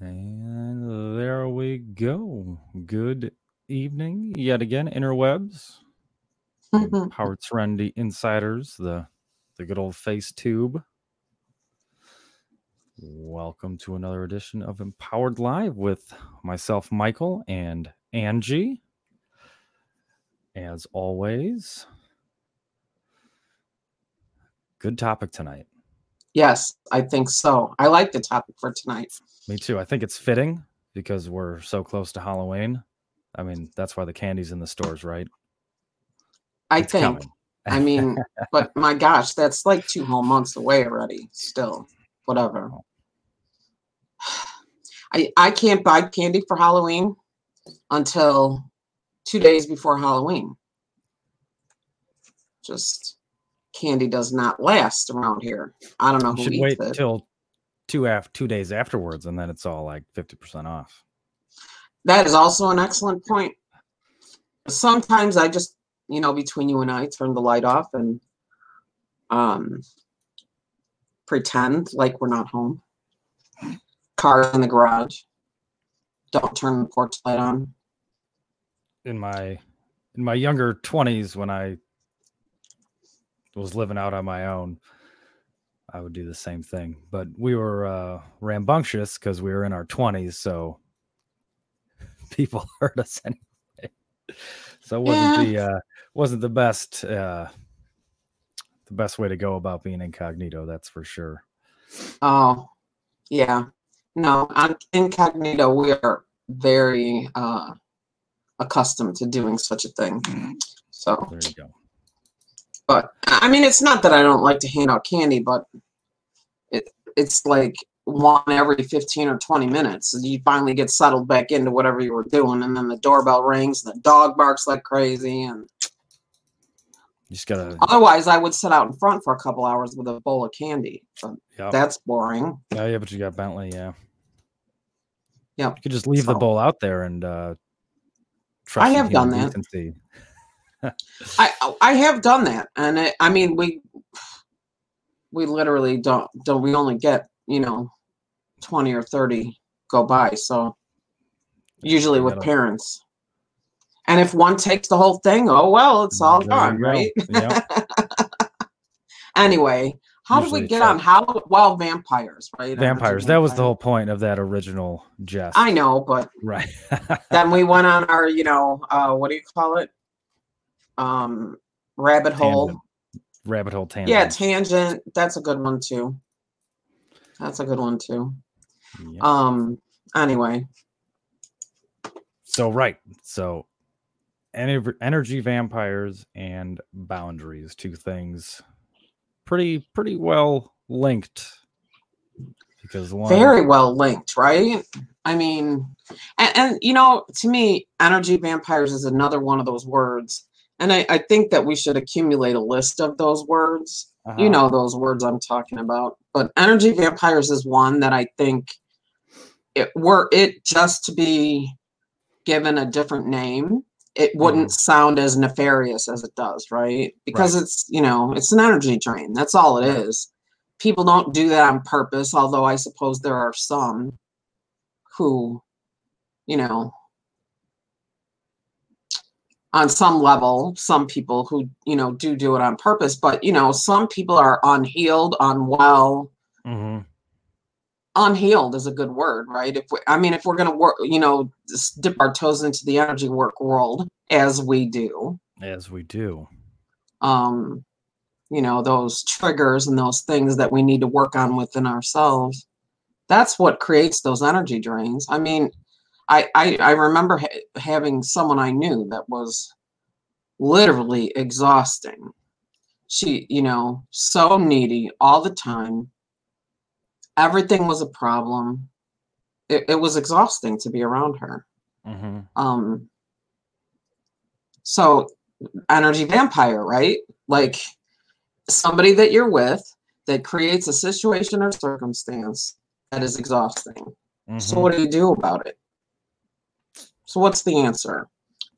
And there we go. Good evening yet again, interwebs. Mm-hmm. Howard Serenity Insiders, the the good old face tube. Welcome to another edition of Empowered Live with myself, Michael, and Angie. As always, good topic tonight. Yes, I think so. I like the topic for tonight. Me too. I think it's fitting because we're so close to Halloween. I mean, that's why the candy's in the stores, right? I It's think. coming. I mean, but my gosh, that's like two whole months away already. Still, whatever. I I can't buy candy for Halloween until two days before Halloween. Just candy does not last around here. I don't know You who should eats wait it. till two af- two days afterwards, and then it's all like fifty percent off. That is also an excellent point. Sometimes I just, you know, between you and I, turn the light off and um pretend like we're not home. Cars in the garage. Don't turn the porch light on. In my in my younger twenties, when I was living out on my own, I would do the same thing. But we were uh, rambunctious because we were in our twenties, so people heard us anyway. So it wasn't the uh, wasn't the best uh, the best way to go about being incognito. That's for sure. Oh, yeah. No, on incognito, we are very uh accustomed to doing such a thing. So There you go. But I mean, it's not that I don't like to hand out candy, but it it's like one every fifteen or twenty minutes. You finally get settled back into whatever you were doing, and then the doorbell rings, and the dog barks like crazy, and You just gotta. otherwise, I would sit out in front for a couple hours with a bowl of candy. But Yep. that's boring. Oh yeah, but you got Bentley, yeah. Yeah, You could just leave the bowl out there and uh trust I have done that. decency. I I have done that, and it, I mean we we literally don't don't we only get you know twenty or thirty go by, so usually with parents. And if one takes the whole thing, oh well, it's all There gone, right? Yep. Anyway, how Usually do we get on how well vampires, right? Vampires. That was the whole point of that original jest. I know, but Right. then we went on our, you know, uh, what do you call it? Um, rabbit hole. Tangent. Rabbit hole tangent. Yeah, tangent. That's a good one too. That's a good one too. Yep. Um. Anyway, so right. So energy vampires and boundaries, two things pretty pretty well linked. Because one very well linked, right? I mean, and, and you know, to me, energy vampires is another one of those words, and I, I think that we should accumulate a list of those words. uh-huh, You know those words I'm talking about, but energy vampires is one that I think it were it just to be given a different name it wouldn't sound as nefarious as it does right? Because Right. it's you know it's an energy drain. That's all it is. People don't do that on purpose although i suppose there are some who you know on some level some people who you know do do it on purpose but you know some people are unhealed unwell mhm. unhealed is a good word, right? If we, I mean, if we're going to work, you know, dip our toes into the energy work world as we do, as we do. um, you know, those triggers and those things that we need to work on within ourselves. That's what creates those energy drains. I mean, I I, I remember ha- having someone I knew that was literally exhausting. She, you know, so needy all the time. Everything was a problem. It, it was exhausting to be around her. hmm Um, so energy vampire, right? Like somebody that you're with that creates a situation or circumstance that is exhausting. Mm-hmm. So what do you do about it? So what's the answer?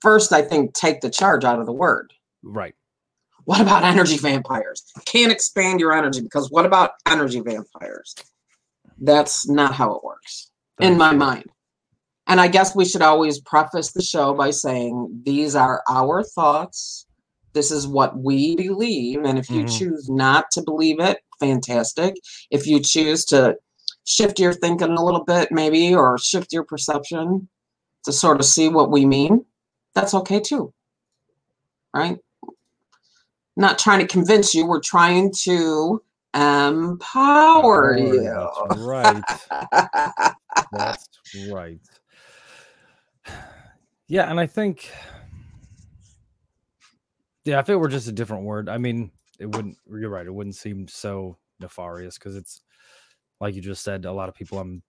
First, I think take the charge out of the word. Right. What about energy vampires? Can't expand your energy because what about energy vampires? That's not how it works. in my mind. And I guess we should always preface the show by saying these are our thoughts. This is what we believe. And if you Mhm. choose not to believe it, fantastic. If you choose to shift your thinking a little bit, maybe, or shift your perception to sort of see what we mean, that's okay too. Right? Not trying to convince you, we're trying to empower you. That's right. That's right. Yeah, and I think yeah, if it were just a different word, I mean, it wouldn't you're right, it wouldn't seem so nefarious because it's like you just said, a lot of people um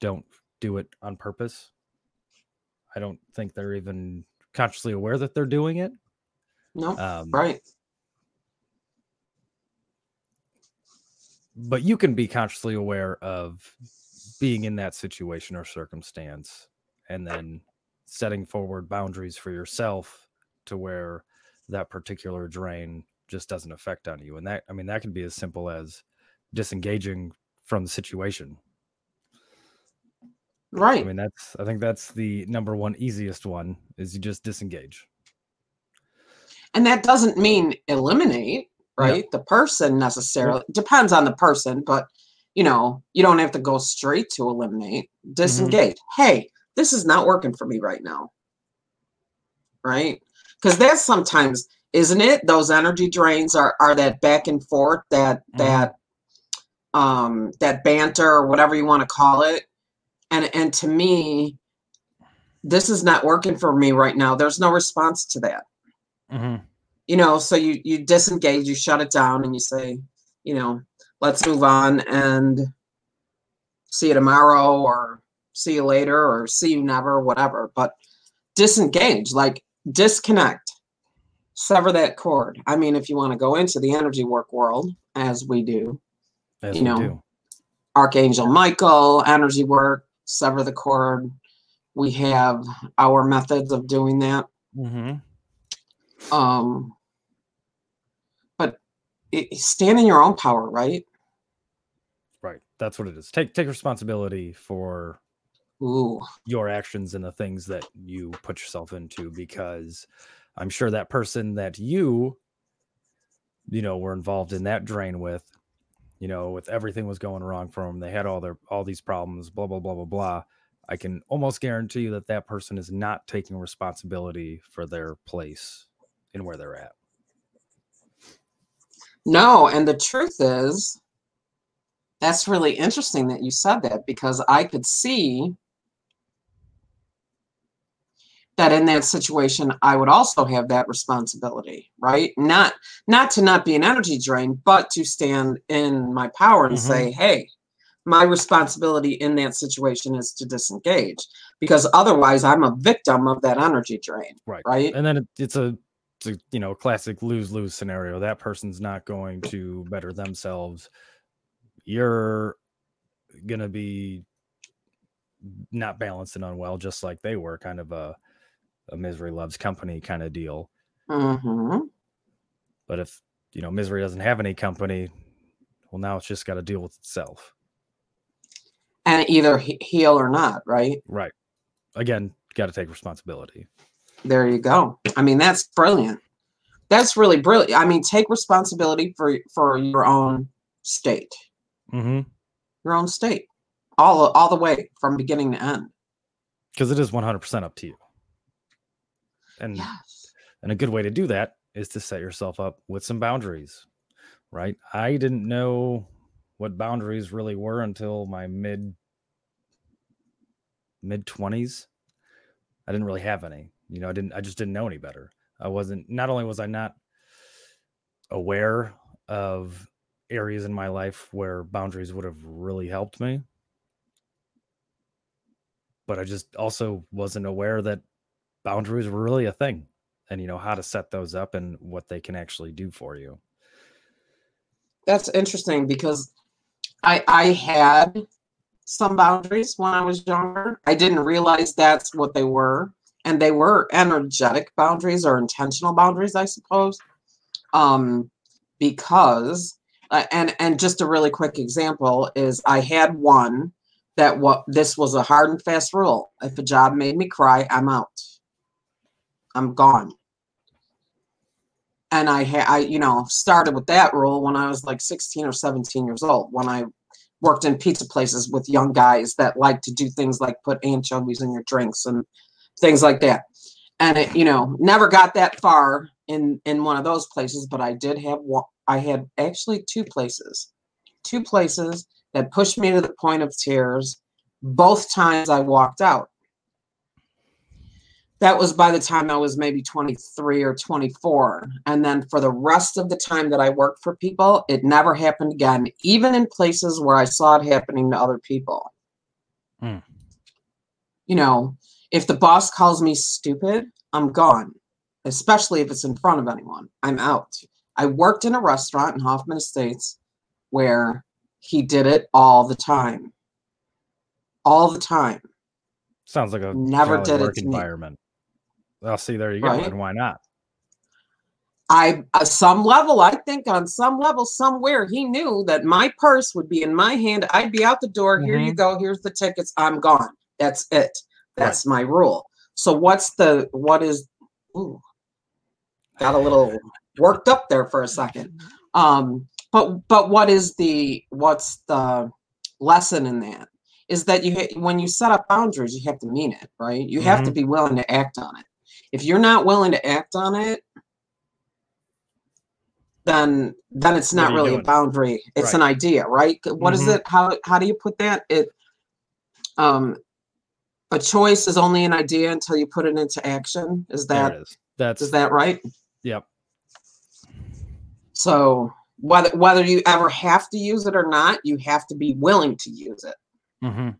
don't do it on purpose. I don't think they're even consciously aware that they're doing it. no, Um, right. but you can be consciously aware of being in that situation or circumstance and then setting forward boundaries for yourself to where that particular drain just doesn't affect on you and that i mean that can be as simple as disengaging from the situation Right. i mean that's i think that's the number one easiest one is you just disengage. And that doesn't mean eliminate right the person necessarily depends on the person but you know you don't have to go straight to eliminate. Disengage. Hey this is not working for me right now. Right? Because that's sometimes isn't it those energy drains are are that back and forth that Mhm. that um that banter or whatever you want to call it and and to me this is not working for me right now. There's no response to that. Mm-hmm. you know so you you disengage you shut it down and you say you know let's move on and see you tomorrow or see you later or see you never whatever. But disengage like disconnect. Sever that cord. I mean if you want to go into the energy work world as we do as You we know, do. Archangel michael energy work sever the cord. We have our methods of doing that. Mm-hmm. um but it, stand in your own power right? Right. That's what it is. Take take responsibility for ooh. your actions and the things that you put yourself into because i'm sure that person that you you know were involved in that drain with you know with everything was going wrong for them they had all their all these problems blah blah blah blah blah i can almost guarantee you that that person is not taking responsibility for their place and where they're at. No and the truth is that's really interesting that you said that because i could see that in that situation i would also have that responsibility right? Not not to not be an energy drain but to stand in my power and Mhm. say hey my responsibility in that situation is to disengage because otherwise i'm a victim of that energy drain right. right? And then it, it's a it's a you know classic lose lose scenario. That person's not going to better themselves. You're gonna be not balanced and unwell just like they were kind of a, a misery loves company kind of deal. Hmm but if you know misery doesn't have any company well now it's just got to deal with itself. And either he- heal or not right? Right. Again got to take responsibility. There you go. I mean that's brilliant. That's really brilliant. I mean take responsibility for for your own state. Mm-hmm. your own state. All all the way from beginning to end. Because it is 100% up to you and yes And a good way to do that is to set yourself up with some boundaries, right? I didn't know what boundaries really were until my mid mid 20s. I didn't really have any. You know, I didn't I just didn't know any better. I wasn't not only was I not aware of areas in my life where boundaries would have really helped me, but I just also wasn't aware that boundaries were really a thing and you know how to set those up and what they can actually do for you. that's interesting because i i had some boundaries when i was younger i didn't realize that's what they were and they were energetic boundaries or intentional boundaries i suppose um because uh, and and just a really quick example is i had one that what this was a hard and fast rule. If a job made me cry, I'm out. I'm gone. And I had I, you know, started with that rule when I was like 16 or 17 years old, when I worked in pizza places with young guys that like to do things like put anchovies in your drinks and things like that. And it, you know, never got that far in in one of those places, but I did have one. I had actually two places, two places that pushed me to the point of tears. Both times I walked out. That was by the time I was maybe 23 or 24. And then for the rest of the time that I worked for people, it never happened again, even in places where I saw it happening to other people. Hmm. You know, if the boss calls me stupid, I'm gone, especially if it's in front of anyone. I'm out. I worked in a restaurant in Hoffman Estates where he did it all the time. All the time. Sounds like a Never did it work me. environment. Well, see, there you go. Right. And why not? I, at some level, I think on some level, somewhere, he knew that my purse would be in my hand. I'd be out the door. Here you mm-hmm. go. Here's the tickets. I'm gone. That's it. That's my rule. So what's the what is? Ooh, got a little worked up there for a second. Um, but but what is the what's the lesson in that? Is that you when you set up boundaries, you have to mean it, right? You have to mm-hmm. be willing to act on it. If you're not willing to act on it, then then it's not really a boundary. It's Right. an idea, right? What is Mhm. it? How how do you put that? It um a choice is only an idea until you put it into action. Is that is. That's is that right? yep. So whether whether you ever have to use it or not, you have to be willing to use it. Mm-hmm.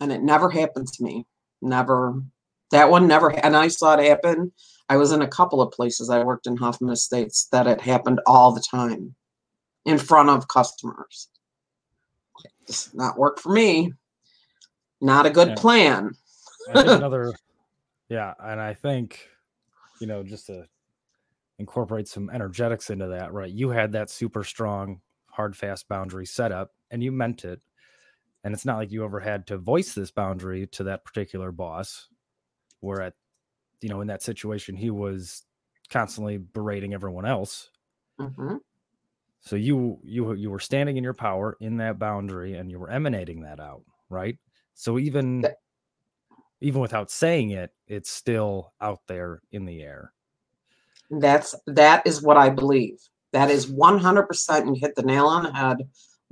And it never happened to me. Never. That one never. And I saw it happen. I was in a couple of places. I worked in Hoffman Estates that it happened all the time, in front of customers. It's not work for me. Not a good Yeah. plan. Another, yeah, and I think, you know, just to incorporate some energetics into that, right? You had that super strong, hard, fast boundary set up, and you meant it. And it's not like you ever had to voice this boundary to that particular boss. Where at, you know, in that situation, he was constantly berating everyone else. Mhm. So you you you were standing in your power in that boundary, and you were emanating that out, right? So even even without saying it, it's still out there in the air. That's that is what I believe. That is 100% and hit the nail on the head.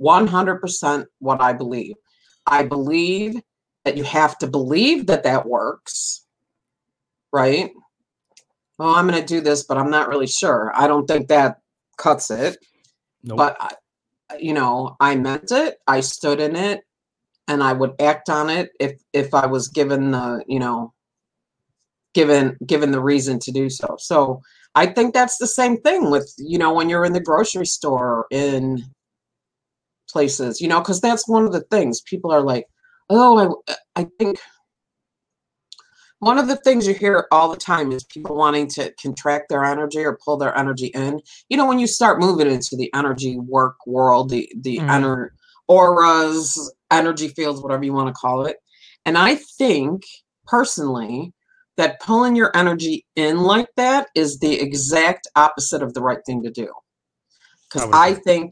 100% what I believe. I believe that you have to believe that that works. Right? Oh, I'm going to do this, but I'm not really sure. I don't think that cuts it. Nope. But I, you know, I meant it. I stood in it and I would act on it if if I was given the, you know, given given the reason to do so. So I think that's the same thing with, you know, when you're in the grocery store in places, you know, because that's one of the things people are like, oh, I, I think one of the things you hear all the time is people wanting to contract their energy or pull their energy in. You know, when you start moving into the energy work world, the the mm-hmm. ener- auras, energy fields, whatever you want to call it. And I think personally that pulling your energy in like that is the exact opposite of the right thing to do. Because I agree. think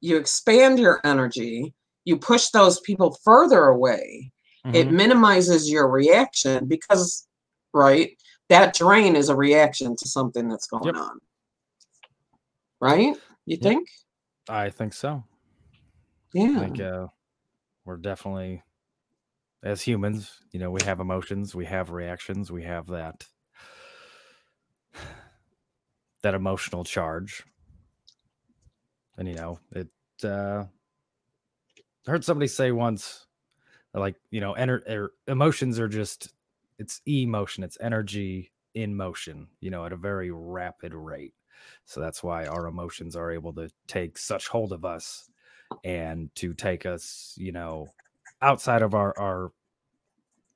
you expand your energy, you push those people further away, it Mhm. minimizes your reaction because, right, that drain is a reaction to something that's going Yep. on. Right? You Yep. think? I think so. I Yeah. think uh, we're definitely, as humans, you know, we have emotions, we have reactions, we have that that emotional charge, and you know, it. Uh, I heard somebody say once, like you know, ener- er, emotions are just it's emotion, it's energy in motion, you know, at a very rapid rate. So that's why our emotions are able to take such hold of us and to take us, you know, outside of our our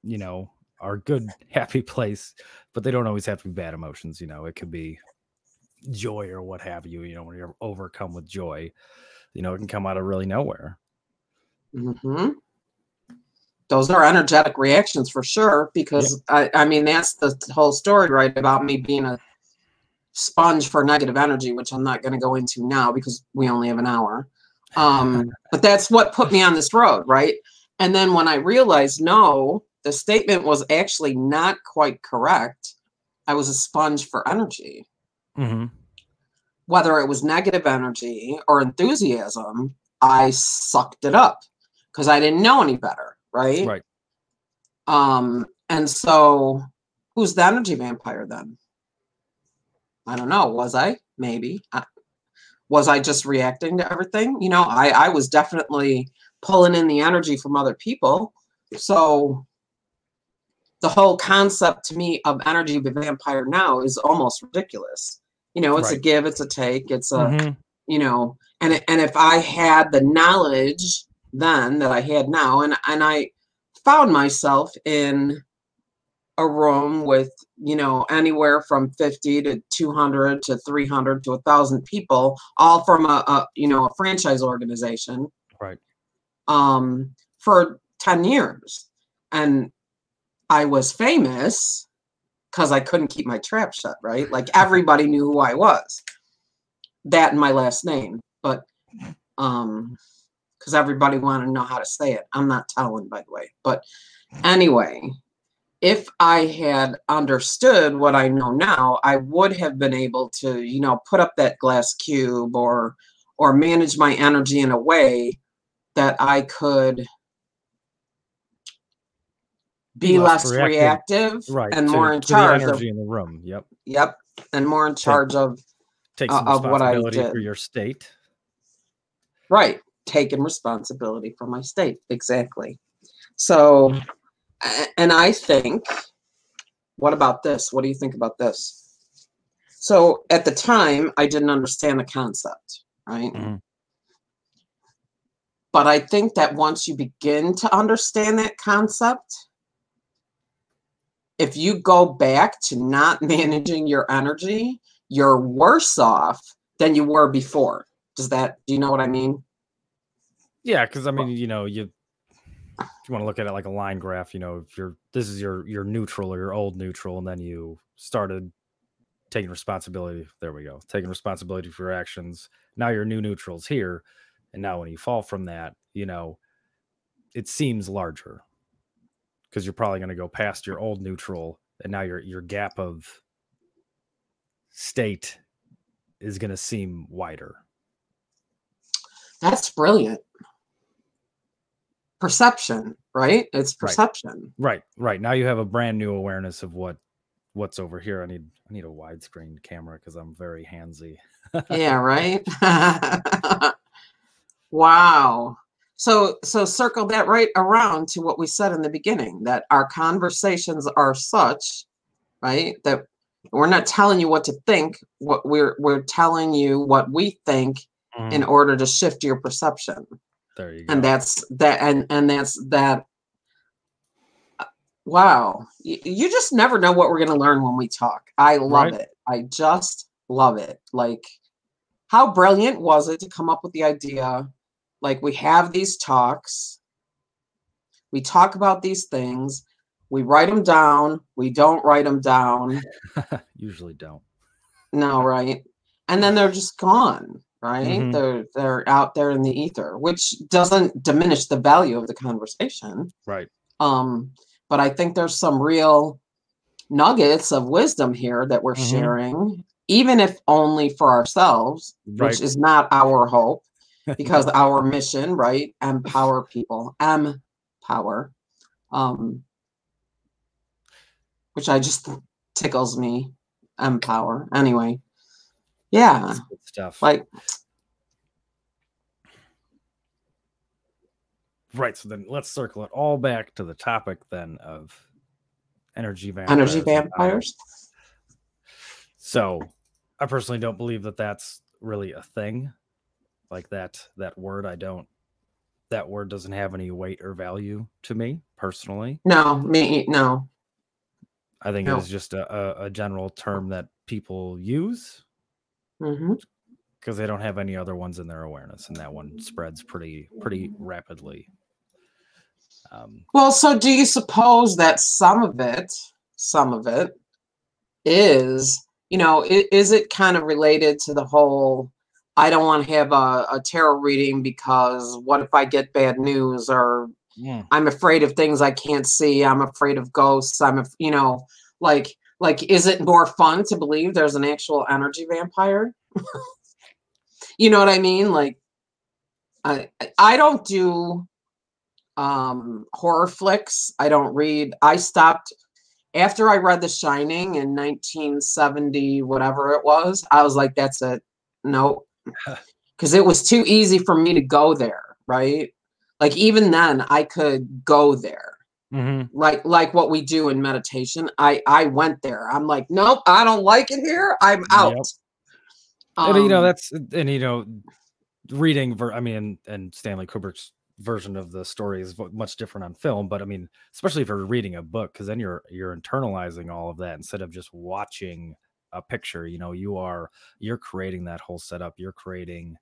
you know, our good happy place, but they don't always have to be bad emotions, you know. It could be joy or what have you, you know, when you're overcome with joy, you know, it can come out of really nowhere. hmm Those are energetic reactions for sure, because I, I mean, that's the whole story, right? About me being a sponge for negative energy, which I'm not going to go into now because we only have an hour. Um, but that's what put me on this road, right? And then when I realized, no, the statement was actually not quite correct, I was a sponge for energy. hmm Whether it was negative energy or enthusiasm, I sucked it up because I didn't know any better, right? Right. Um, and so who's the energy vampire then? I don't know. Was I? Maybe. I, was I just reacting to everything? You know, I, I was definitely pulling in the energy from other people. So the whole concept to me of energy vampire now is almost ridiculous. You know, it's a give, it's a take, it's a Mhm. you know and and if i had the knowledge then that i had now and and i found myself in a room with you know anywhere from 50 to 200 to 300 to 1000 people all from a, a you know a franchise organization. Right. um for 10 years. And i was famous because i couldn't keep my trap shut right? Like everybody knew who i was. That and my last name but um because everybody wanted to know how to say it i'm not telling by the way but anyway if i had understood what i know now i would have been able to you know put up that glass cube or or manage my energy in a way that i could be Less less, reactive. reactive, Right. and to- more in charge the of energy in the room. Yep. yep and more in charge of Take Uh, of what I responsibility for your state. Right. Taking responsibility for my state. Exactly. So, and I think, what about this? What do you think about this? So, at the time, I didn't understand the concept, right? Mhm. But I think that once you begin to understand that concept, if you go back to not managing your energy, you're worse off than you were before. Does that, do you know what I mean? Yeah, because I mean, you know, you if you want to look at it like a line graph, you know, if you're this is your your neutral or your old neutral, and then you started taking responsibility. There we go, taking responsibility for your actions. Now your new neutral's here, and now when you fall from that, you know, it seems larger because you're probably going to go past your old neutral, and now your your gap of state is going to seem wider. That's brilliant. Perception, right? It's perception. Right, right. Now you have a brand new awareness of what what's over here. I need I need a widescreen camera because I'm very handsy. Yeah, right? wow. So so circle that right around to what we said in the beginning that our conversations are such, right? That we're not telling you what to think, what we're we're telling you what we think in Mhm. order to shift your perception. There you go. and that's that and and that's that uh, wow. You, you just never know what we're going to learn when we talk. I love Right. it. I just love it. Like how brilliant was it to come up with the idea? Like we have these talks. We talk about these things. We write them down. We don't write them down. Usually don't. no right? And then they're just gone right Mhm. they're they're out there in the ether which doesn't diminish the value of the conversation Right. um but i think there's some real nuggets of wisdom here that we're Mhm. sharing even if only for ourselves Right. which is not our hope because our mission right empower people empower um which i just tickles me empower anyway yeah stuff. like right. So then let's circle it all back to the topic then of energy vampires. energy vampires So I personally don't believe that that's really a thing. Like that that word I don't that word doesn't have any weight or value to me personally. no me no I think No. it is just a, a, a general term that people use hmm because they don't have any other ones in their awareness, and that one spreads pretty pretty rapidly. Um, Well, so do you suppose that some of it, some of it is, you know, is it kind of related to the whole I don't want to have a, a tarot reading because what if I get bad news or mm, I'm afraid of things I can't see. I'm afraid of ghosts. I'm, af- you know, like, like, is it more fun to believe there's an actual energy vampire? you know what I mean? Like, I, I- don't do um horror flicks. I don't read. I stopped after I read The Shining in 1970, whatever it was. I was like, that's it. Nope. Because it was too easy for me to go there, right? Like even then, I could go there mhm. like like what we do in meditation i i went there i'm like nope i don't like it here i'm out Yep. And you know Um, that's and you know reading ver- i mean and stanley kubrick's version of the story is much different on film but i mean especially if you're reading a book because then you're you're internalizing all of that instead of just watching a picture you know you are you're creating that whole setup you're creating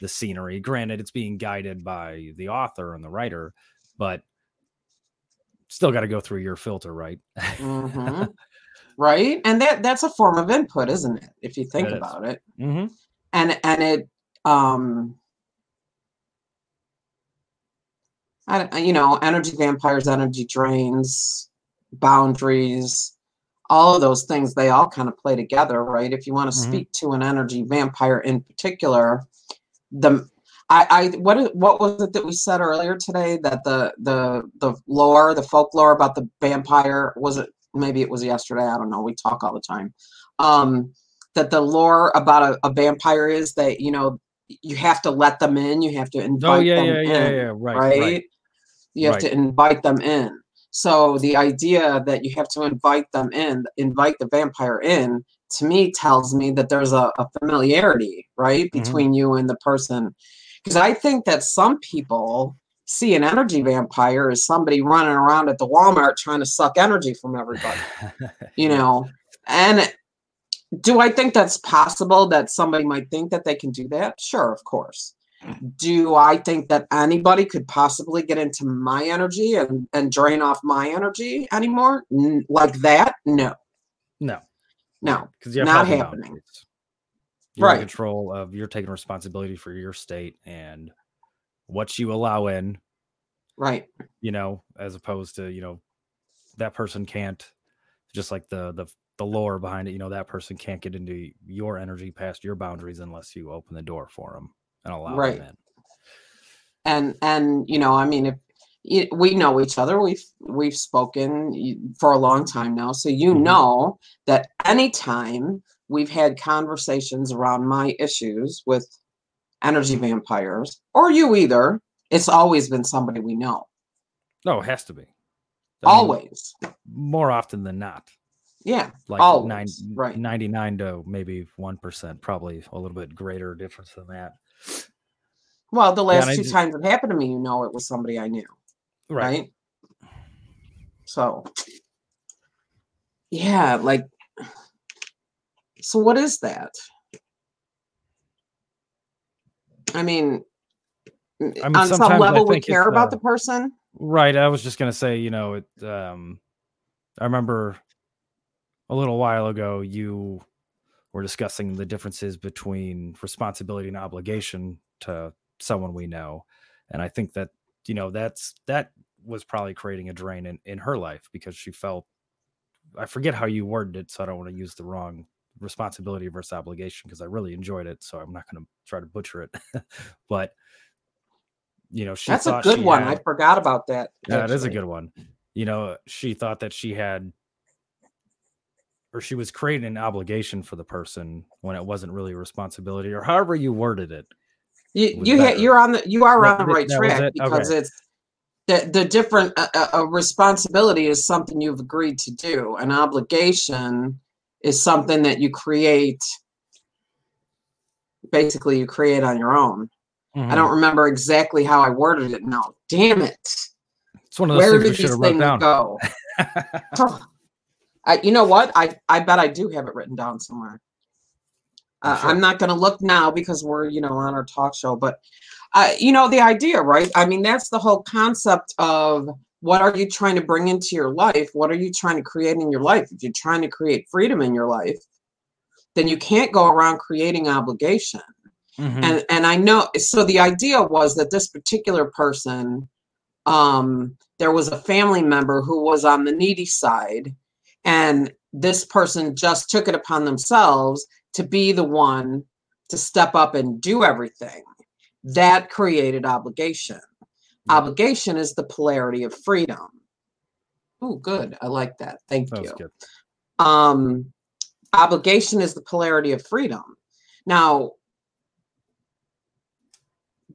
the scenery granted it's being guided by the author and the writer but still got to go through your filter right mhm. right and that that's a form of input isn't it if you think It is. about it Mhm. and and it um I, don't- you know energy vampires energy drains boundaries all of those things they all kind of play together right if you want to Mhm. speak to an energy vampire in particular the I, I what what was it that we said earlier today that the the the lore the folklore about the vampire was it maybe it was yesterday I don't know we talk all the time um that the lore about a, a vampire is that you know you have to let them in you have to invite oh yeah them yeah yeah in yeah right right, right. You have to invite them in. So the idea that you have to invite them in invite the vampire in to me tells me that there's a, a familiarity right Mhm. between you and the person. Because i think that some people see an energy vampire as somebody running around at the walmart trying to suck energy from everybody you know? And do i think that's possible that somebody might think that they can do that? Sure of course. Do i think that anybody could possibly get into my energy and, and drain off my energy anymore? N- like that? No. No. No. Because you have Not happening. You're Right. control of you're taking responsibility for your state and what you allow in, right you know, as opposed to, you know, that person can't just like the the the lore behind it, you know, that person can't get into your energy past your boundaries unless you open the door for them and allow Right. them in. and and you know i mean if we know each other we've we've spoken for a long time now so you Mhm. know that anytime we've had conversations around my issues with energy vampires or you either it's always been somebody we know No, it has to be. I mean, always more often than not. yeah Like Always, nine, right. 99 to maybe 1%, probably a little bit greater difference than that. well the last I two times it happened to me you know it was somebody i knew right? So, yeah, like, so what is that? I mean, I mean, on some level, we care about uh, the person. Right. I was just gonna say, you know, it um I remember a little while ago you were discussing the differences between responsibility and obligation to someone we know. And I think that, you know, that's that was probably creating a drain in, in her life because she felt I forget how you worded it, so I don't want to use the wrong responsibility versus obligation because I really enjoyed it. So I'm not gonna try to butcher it. but you know, she That's a good one. had- I forgot about that. yeah, it is a good one. You know, she thought that she had, or she was creating an obligation for the person when it wasn't really a responsibility, or however you worded it. You you ha- you're on the you are on the right that track it? because Okay. it's the the different uh, a responsibility is something you've agreed to do. An obligation is something that you create. Basically, you create on your own. I Mhm. don't remember exactly how I worded it now. Damn it! It's one of those Where things did these things down. go? I, you know what? I I bet I do have it written down somewhere. I'm Uh, sure. I'm not going to look now because we're you know on our talk show, but uh, you know the idea right i mean that's the whole concept of what are you trying to bring into your life? What are you trying to create in your life? If you're trying to create freedom in your life then you can't go around creating obligation. Mm-hmm. and and i know so the idea was that this particular person um there was a family member who was on the needy side and this person just took it upon themselves to be the one to step up and do everything. That created obligation obligation is the polarity of freedom oh good i like that thank that you good. um obligation is the polarity of freedom now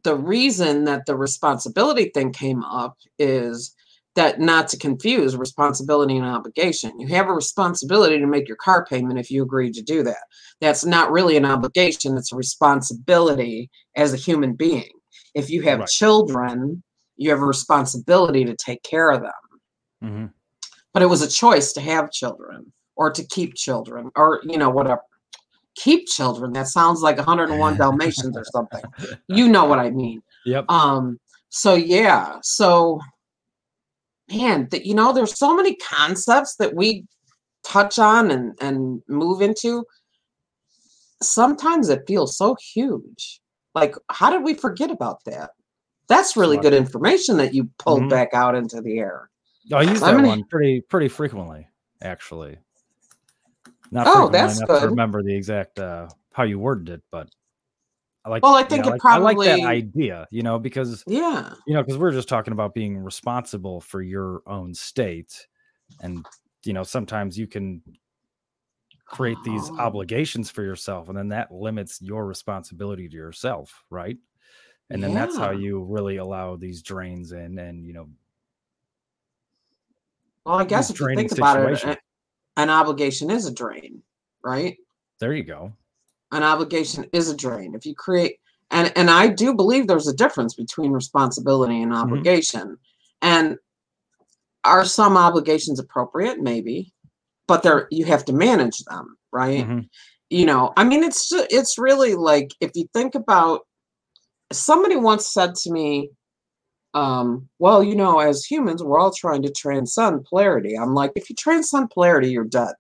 the reason that the responsibility thing came up is that not to confuse responsibility and obligation. You have a responsibility to make your car payment if you agree to do that. That's not really an obligation, it's a responsibility as a human being. If you have right. children, you have a responsibility to take care of them. Mm-hmm. But it was a choice to have children or to keep children or, you know, whatever. Keep children. That sounds like 101 Dalmatians or something. You know what I mean. Yep. Um, so yeah. So man, that you know, there's so many concepts that we touch on and and move into. Sometimes it feels so huge. Like, how did we forget about that? That's really good information that you pulled mm-hmm. back out into the air. I use that one pretty pretty frequently, actually. Not oh, that's good. remember the exact uh, how you worded it, but I like. Well, I think know, it like, probably. I like that idea, you know, because yeah, you know, because we're just talking about being responsible for your own state, and you know, sometimes you can create these oh. obligations for yourself, and then that limits your responsibility to yourself, right? And then yeah. that's how you really allow these drains in, and you know. Well, I guess if you think about it, an obligation is a drain, right? There you go an obligation is a drain. If you create and and I do believe there's a difference between responsibility and mm-hmm. obligation. Mm-hmm. And are some obligations appropriate? Maybe, but there you have to manage them, right? Mm-hmm. You know, I mean, it's it's really like if you think about. Somebody once said to me, um, "Well, you know, as humans, we're all trying to transcend polarity." I'm like, if you transcend polarity, you're dead.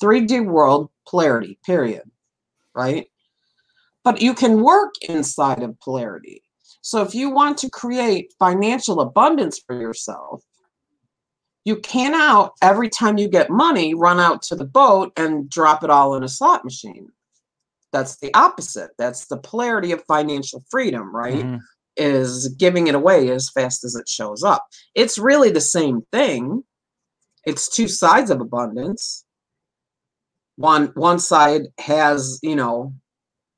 3D world polarity. Period right? But you can work inside of polarity. So if you want to create financial abundance for yourself, you cannot every time you get money run out to the boat and drop it all in a slot machine. That's the opposite. That's the polarity of financial freedom, right? Mm-hmm. Is giving it away as fast as it shows up. It's really the same thing. It's two sides of abundance one one side has you know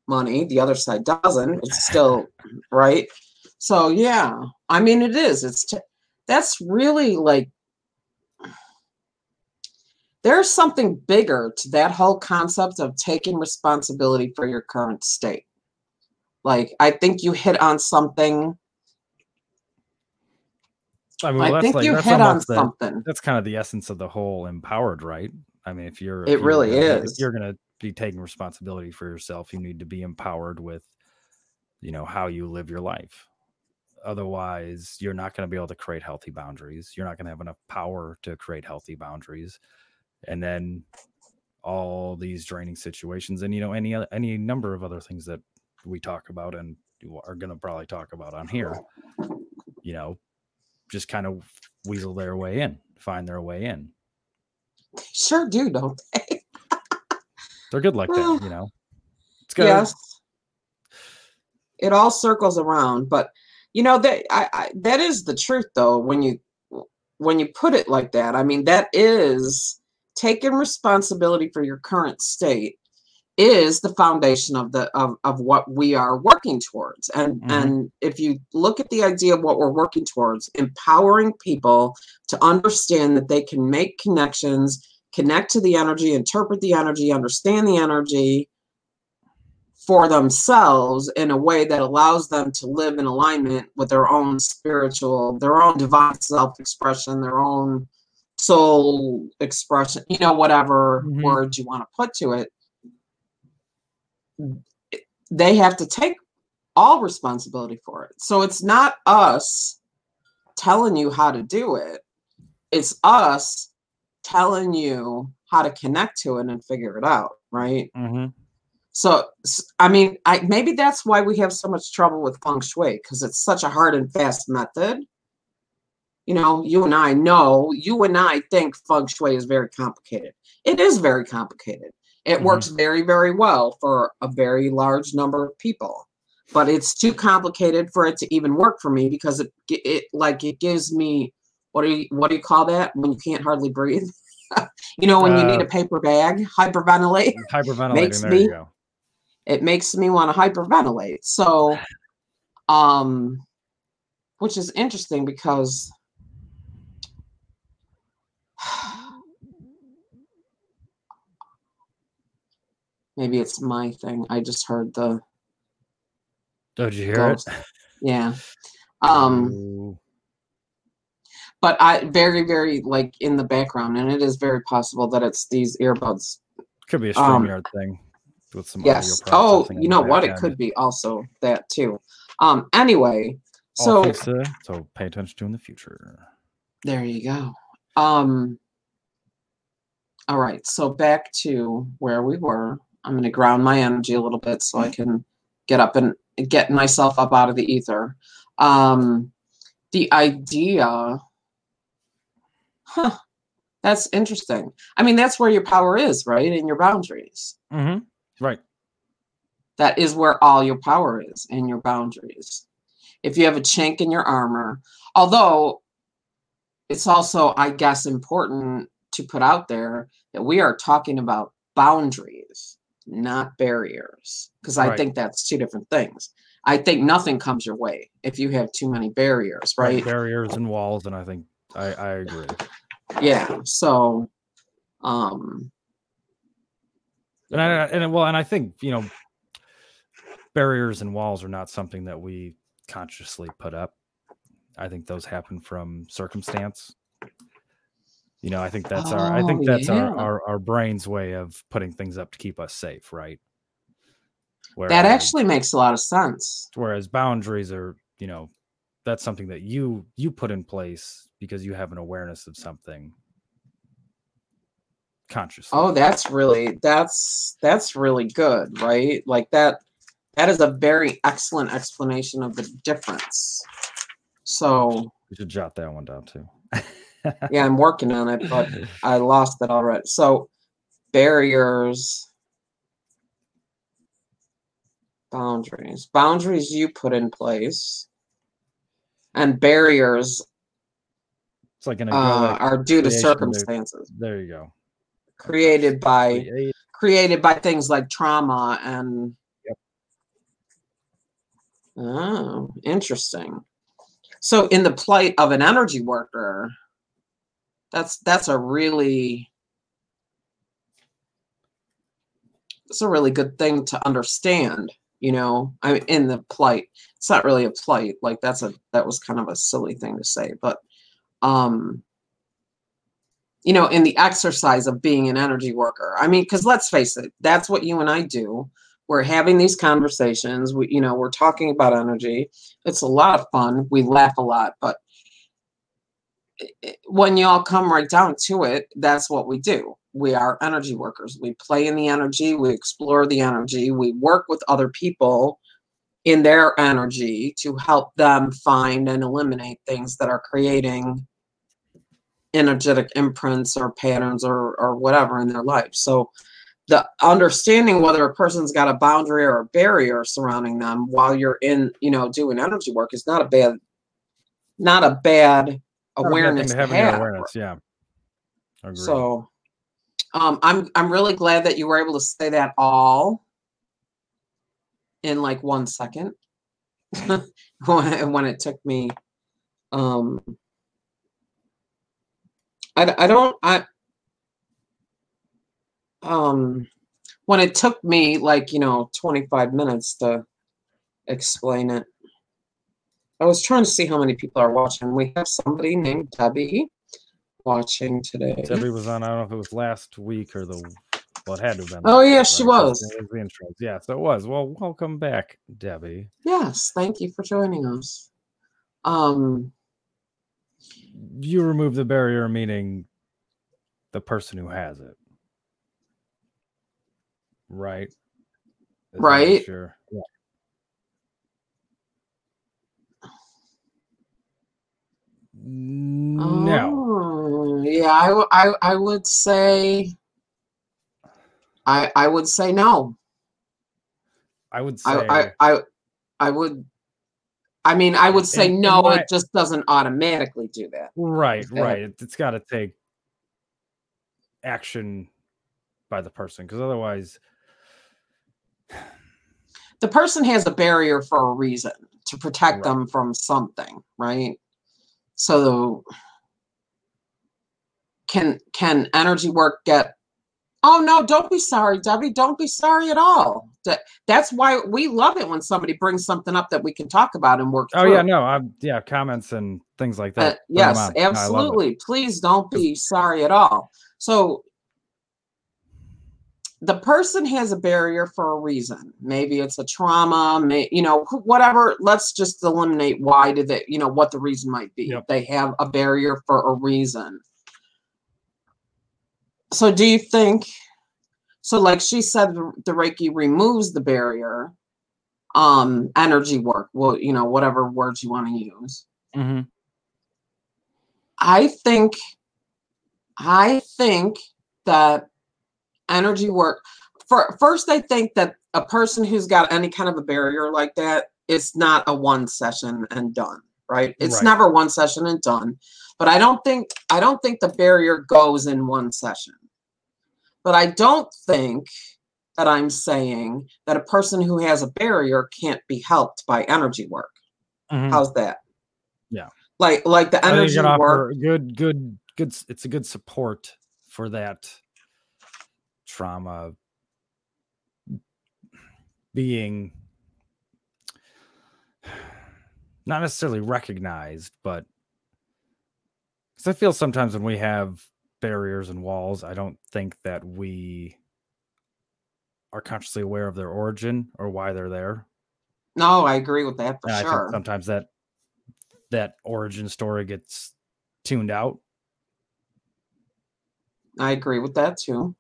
money the other side doesn't it's still right so yeah i mean it is it's t- that's really like there's something bigger to that whole concept of taking responsibility for your current state like i think you hit on something I mean, well, I think like, you hit on the, something. That's kind of the essence of the whole empowered, right? I mean, if you're, it if really you're, is. If you're going to be taking responsibility for yourself, you need to be empowered with, you know, how you live your life. Otherwise, you're not going to be able to create healthy boundaries. You're not going to have enough power to create healthy boundaries, and then all these draining situations, and you know, any any number of other things that we talk about and are going to probably talk about on here. You know, just kind of weasel their way in, find their way in sure do, don't they? They're good like that, you know. It's good. Yes. It all circles around, but you know that I, I that is the truth though when you when you put it like that. I mean that is taking responsibility for your current state is the foundation of the of, of what we are working towards and mm-hmm. and if you look at the idea of what we're working towards empowering people to understand that they can make connections connect to the energy interpret the energy understand the energy for themselves in a way that allows them to live in alignment with their own spiritual their own divine self-expression their own soul expression you know whatever mm-hmm. words you want to put to it they have to take all responsibility for it. So it's not us telling you how to do it. It's us telling you how to connect to it and figure it out, right? Mm-hmm. So, I mean, I maybe that's why we have so much trouble with feng shui because it's such a hard and fast method. You know, you and I know, you and I think feng shui is very complicated. It is very complicated. It mm-hmm. works very, very well for a very large number of people, but it's too complicated for it to even work for me because it, it like it gives me what do you what do you call that when you can't hardly breathe? you know, when uh, you need a uh, paper bag, hyperventilate. Hyperventilating. Makes there me. It makes me want to hyperventilate. So, um, which is interesting because maybe it's my thing. I just heard the. Oh, did you hear ghost. it? Yeah. Um. Ooh but I very, very like in the background, and it is very possible that it's these earbuds. Could be a um, StreamYard um, thing with some yes. Oh, you know what? It could be also that too. Um. Anyway, so to, so pay attention to in the future. There you go. Um. All right. So back to where we were. I'm going to ground my energy a little bit so I can get up and get myself up out of the ether. Um, the idea huh, that's interesting. I mean, that's where your power is, right? In your boundaries. Mm-hmm. Right. That is where all your power is in your boundaries. If you have a chink in your armor, although it's also, I guess, important to put out there that we are talking about boundaries, not barriers, because I right. think that's two different things. I think nothing comes your way if you have too many barriers, right? right barriers and walls, and I think I, I agree. Yeah. So, um, and I, and well, and I think you know, barriers and walls are not something that we consciously put up. I think those happen from circumstance. You know, I think that's oh, our I think oh, that's yeah. our, our our brain's way of putting things up to keep us safe, right? Whereas, that actually makes a lot of sense. Whereas boundaries are, you know, that's something that you you put in place because you have an awareness of something consciously. Oh, that's really that's that's really good, right? Like that that is a very excellent explanation of the difference. So you should jot that one down too. yeah, I'm working on it, but I lost it already. So barriers boundaries boundaries you put in place and barriers it's like an uh, are due to circumstances. There you go. Created by created by things like trauma and. Yep. Oh, interesting. So, in the plight of an energy worker, that's that's a really it's a really good thing to understand you know i'm in the plight. It's not really a plight like that's a that was kind of a silly thing to say but um you know in the exercise of being an energy worker i mean because let's face it that's what you and i do. We're having these conversations we you know we're talking about energy. It's a lot of fun we laugh a lot but Eh, when y'all come right down to it that's what we do we are energy workers we play in the energy we explore the energy we work with other people in their energy to help them find and eliminate things that are creating energetic imprints or patterns or, or whatever in their life. So the understanding whether a person's got a boundary or a barrier surrounding them while you're in, you know, doing energy work is not a bad, not a bad awareness. Having have. awareness, yeah. Agreed. So um, I'm I'm really glad that you were able to say that all in like one second when, when it took me um I, I don't I um when it took me like you know 25 minutes to explain it I was trying to see how many people are watching we have somebody named Debbie watching today Debbie was on I don't know if it was last week or the Well, it had to have been. Oh, yeah, she right? was. it the intros. Yeah, so it was. Well, welcome back, Debbie. Yes, thank you for joining us. Um, You remove the barrier, meaning the person who has it, right? Is Right. Sure. Yeah. No. oh, yeah, I would say, I, I would say no. I would say. I, I, I, I would, I mean, I would say in no. my- It just doesn't automatically do that. Right, Yeah. right. It, it's got to take action by the person because otherwise, the person has a barrier for a reason to protect Right. them from something, right? So can can energy work get Oh no, don't be sorry, Debbie. Don't be sorry at all. That that's why we love it when somebody brings something up that we can talk about and work oh through. yeah, no, I'm yeah, comments and things like Uh, that. 'em yes, on. No, I love it. absolutely. Please don't be sorry at all. So the person has a barrier for a reason. Maybe it's a trauma, may, you know, whatever. Let's just eliminate why did they, you know, what the reason might be. Yep. They have a barrier for a reason. So do you think so like she said the, Reiki removes the barrier um energy work. Well, you know, whatever words you want to use. Mhm. I think I think that energy work for first I think that a person who's got any kind of a barrier like that it's not a one session and done, right? It's Right. never one session and done. But I don't think I don't think the barrier goes in one session. But I don't think that I'm saying that a person who has a barrier can't be helped by energy work. Mhm. How's that? Yeah. Like like the energy work good, good, good. It's a good support for that trauma uh, being not necessarily recognized, but because I feel sometimes when we have barriers and walls, I don't think that we are consciously aware of their origin or why they're there. No, I agree with that for And I think sure. sometimes that that origin story gets tuned out. I agree with that too.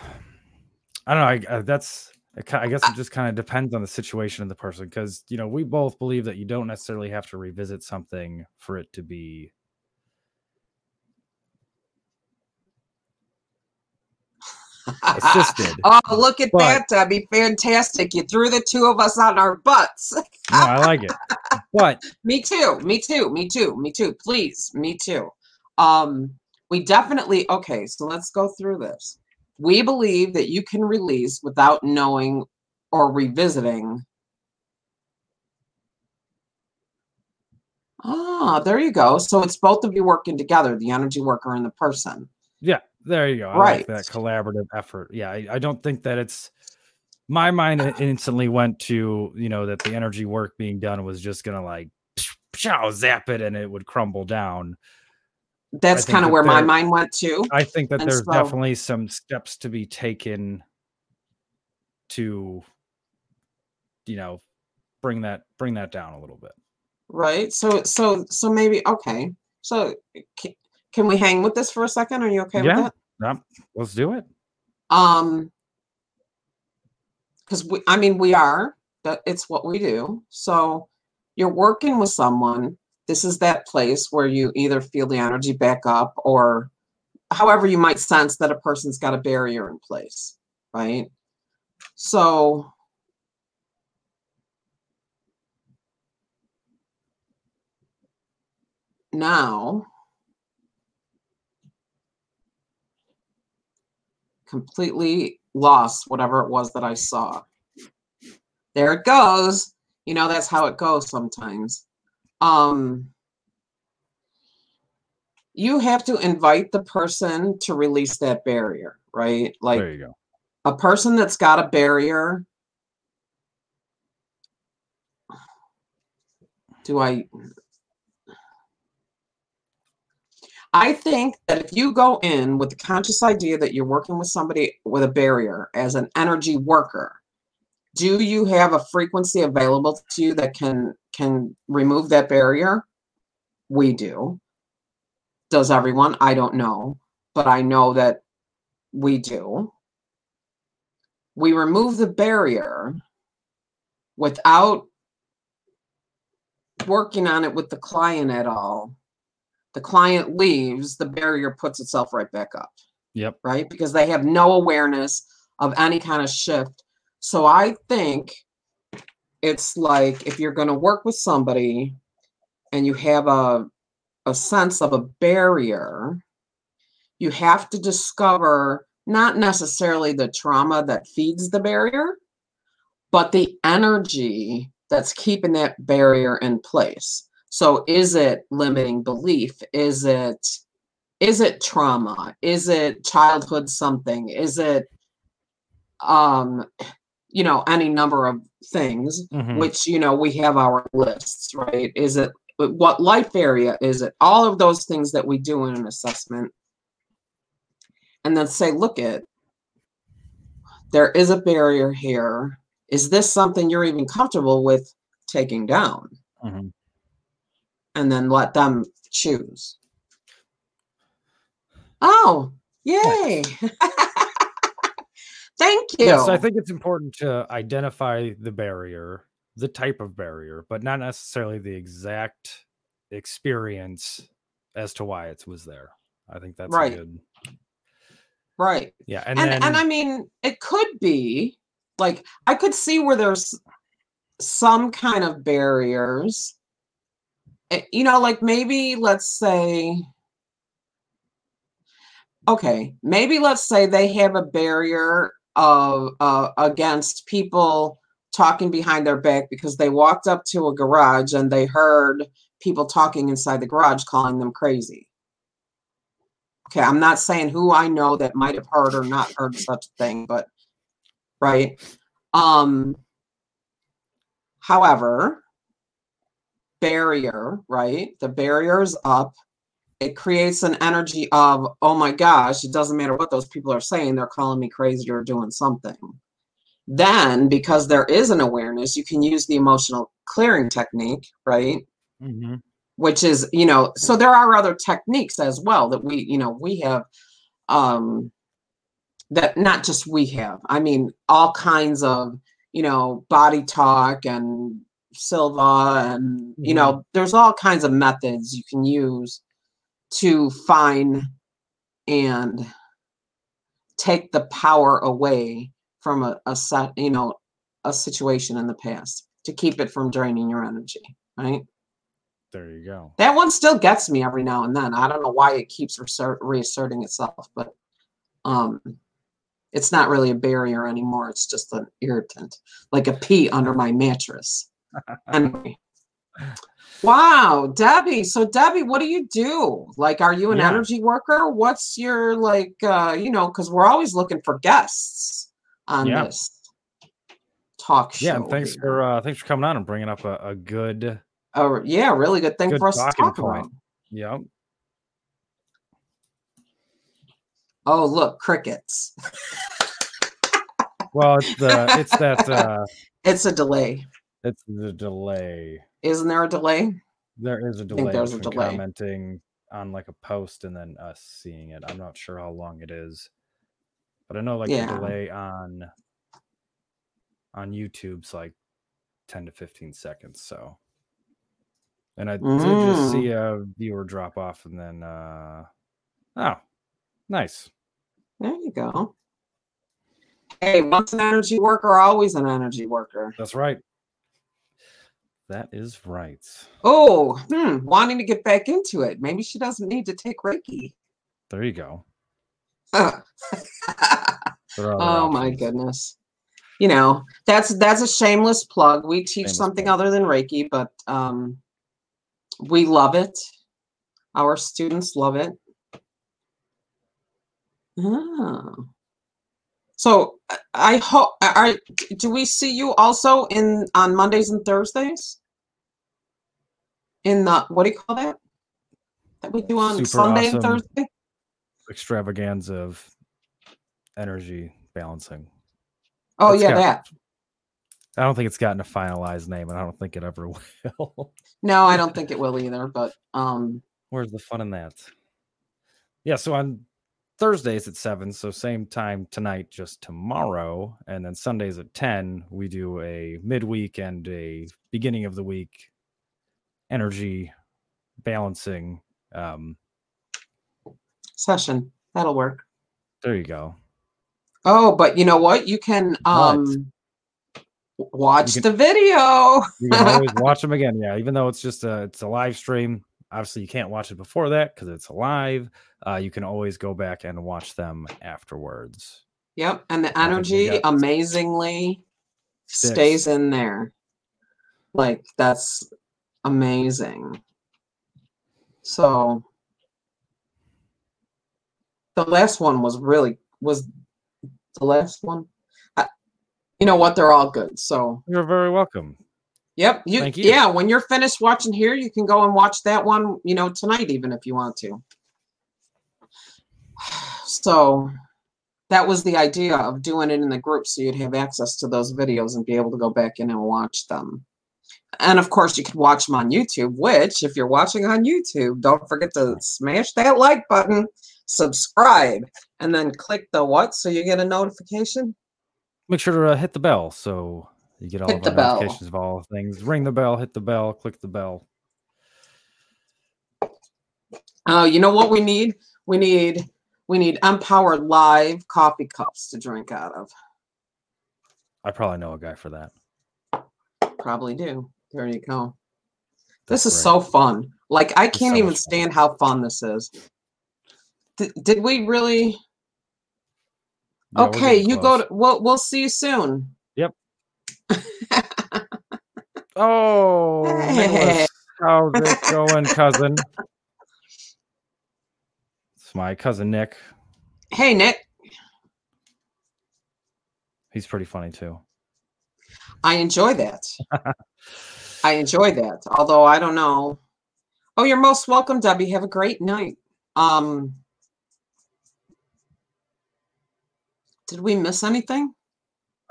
I don't know. I, I, that's I guess it just kind of depends on the situation of the person because you know we both believe that you don't necessarily have to revisit something for it to be. Assisted, oh, look at but- that, Debbie. Fantastic. You threw the two of us on our butts. No, I like it, but me too. Me too. Me too. Me too. Please. Me too. Um, we definitely okay, so let's go through this. We believe that you can release without knowing or revisiting. Ah, there you go. So it's both of you working together, the energy worker and the person. yeah, there you go. I Right. like that collaborative effort. Yeah, I, I don't think that it's my mind instantly went to you know that the energy work being done was just gonna like pshow, zap it and it would crumble down. That's kind of where my mind went to. I think that And there's so- definitely some steps to be taken to, you know, bring that bring that down a little bit. right so so so maybe okay so can, can we hang with this for a second are you okay Yeah. with that Yep, let's do it. um because we i mean we are that it's what we do so you're working with someone this is that place where you either feel the energy back up or however you might sense that a person's got a barrier in place right so now completely lost whatever it was that I saw. There it goes. You know, that's how it goes sometimes. Um, you have to invite the person to release that barrier, right? Like there you go. a person that's got a barrier. Do I? I think that if you go in with the conscious idea that you're working with somebody with a barrier as an energy worker, do you have a frequency available to you that can can remove that barrier? We do. Does everyone? I don't know, but I know that we do. We remove the barrier without working on it with the client at all the client leaves, the barrier puts itself right back up. Yep. Right? Because they have no awareness of any kind of shift. So I think it's like if you're going to work with somebody and you have a a sense of a barrier, you have to discover not necessarily the trauma that feeds the barrier, but the energy that's keeping that barrier in place. So is it limiting belief? Is it is it trauma? Is it childhood something? Is it um you know any number of things mm-hmm. which you know we have our lists, right? Is it what life area is it? All of those things that we do in an assessment. And then say, look at there is a barrier here. Is this something you're even comfortable with taking down? Mm-hmm and then let them choose. Oh, yay. Thank you. Yes, I think it's important to identify the barrier, the type of barrier, but not necessarily the exact experience as to why it was there. I think that's right. good. Right. Yeah. And and, then, and I mean, it could be like I could see where there's some kind of barriers Eh, you know, like maybe let's say, okay, maybe let's say they have a barrier of uh, against people talking behind their back because they walked up to a garage and they heard people talking inside the garage calling them crazy. Okay, I'm not saying who I know that might have heard or not heard such a thing, but right. Um however, barrier, right? The barrier is up. It creates an energy of, oh my gosh, it doesn't matter what those people are saying, they're calling me crazy or doing something. Then, because there is an awareness, you can use the emotional clearing technique, right? Mm-hmm. Which is, you know, so there are other techniques as well that we, you know, we have um that not just we have, I mean, all kinds of, you know, body talk and Silva, and you know, mm-hmm. there's all kinds of methods you can use to find and take the power away from a, a you know, a situation in the past to keep it from draining your energy, right? There you go. That one still gets me every now and then. I don't know why it keeps reasserting itself, but um, it's not really a barrier anymore. It's just an irritant, like a pea under my mattress anyway. Wow, Debbie. So Debbie, what do you do? Like, are you an yeah. energy worker? What's your like uh, you know, because we're always looking for guests on yeah. this talk show. Yeah, and thanks here. for uh thanks for coming on and bringing up a, a good Oh yeah, really good thing good for us to talk point. about. Yep. Oh look, crickets. well, it's the it's that uh it's a delay. It's the delay. Isn't there a delay? There is a delay. there's a delay. Commenting on like a post and then us seeing it. I'm not sure how long it is, but I know like yeah. the delay on on YouTube's like 10 to 15 seconds. So, and I mm. did just see mm. a viewer drop off and then, uh, oh, nice. There you go. Hey, once an energy worker, always an energy worker. That's right. That is right. Oh, hmm, wanting to get back into it. Maybe she doesn't need to take Reiki. There you go. oh my goodness. You know, that's that's a shameless plug. We teach shameless something plug. other than Reiki, but um we love it. Our students love it. Oh. So I hope. Are do we see you also in on Mondays and Thursdays? In the what do you call that? that we do on Super Sunday and. Thursday? extravaganza of energy balancing. Oh yeah, got- that. I don't think it's gotten a finalized name, and I don't think it ever will. No, I don't think it will either. But um, Where's the fun in that? Yeah, so on Thursdays at seven, so same time tonight, just tomorrow, and then Sundays at ten, we do a midweek and a beginning of the week energy balancing. Um, session that'll work. there you go. Oh, but you know what? You can um watch You the video. You can always watch them again. Yeah, even though it's just a it's a live stream. Obviously, you can't watch it before that because it's live. Uh, you can always go back and watch them afterwards. Yep, and the energy got amazingly six. stays in there. Like that's amazing. So the last one was really was the last one. I, you know what? They're all good. So You're very welcome. Yep. You, Thank you. yeah, when you're finished watching here, you can go and watch that one, you know, tonight even if you want to. So that was the idea of doing it in the group so you'd have access to those videos and be able to go back in and watch them. And of course, you could watch them on YouTube, which if you're watching on YouTube, don't forget to smash that like button, subscribe, and then click the what so you get a notification. Make sure to uh, hit the bell so you get all Hit of the our bell. notifications of all things. Ring the bell, hit the bell, click the bell. Oh, you know what we need? We need we need Empower Live coffee cups to drink out of. I probably know a guy for that. Probably do. There you go. That's this is great. so fun. Like I It's can't so even much fun. stand how fun this is. Did, did we really? Yeah, okay, you go to. We'll we'll see you soon. Oh. Nicholas, how's it going, cousin? It's my cousin Nick. Hey Nick, He's pretty funny too. I enjoy that. I enjoy that. Although I don't know. Oh, you're most welcome, Debbie. Have a great night. Um, did we miss anything?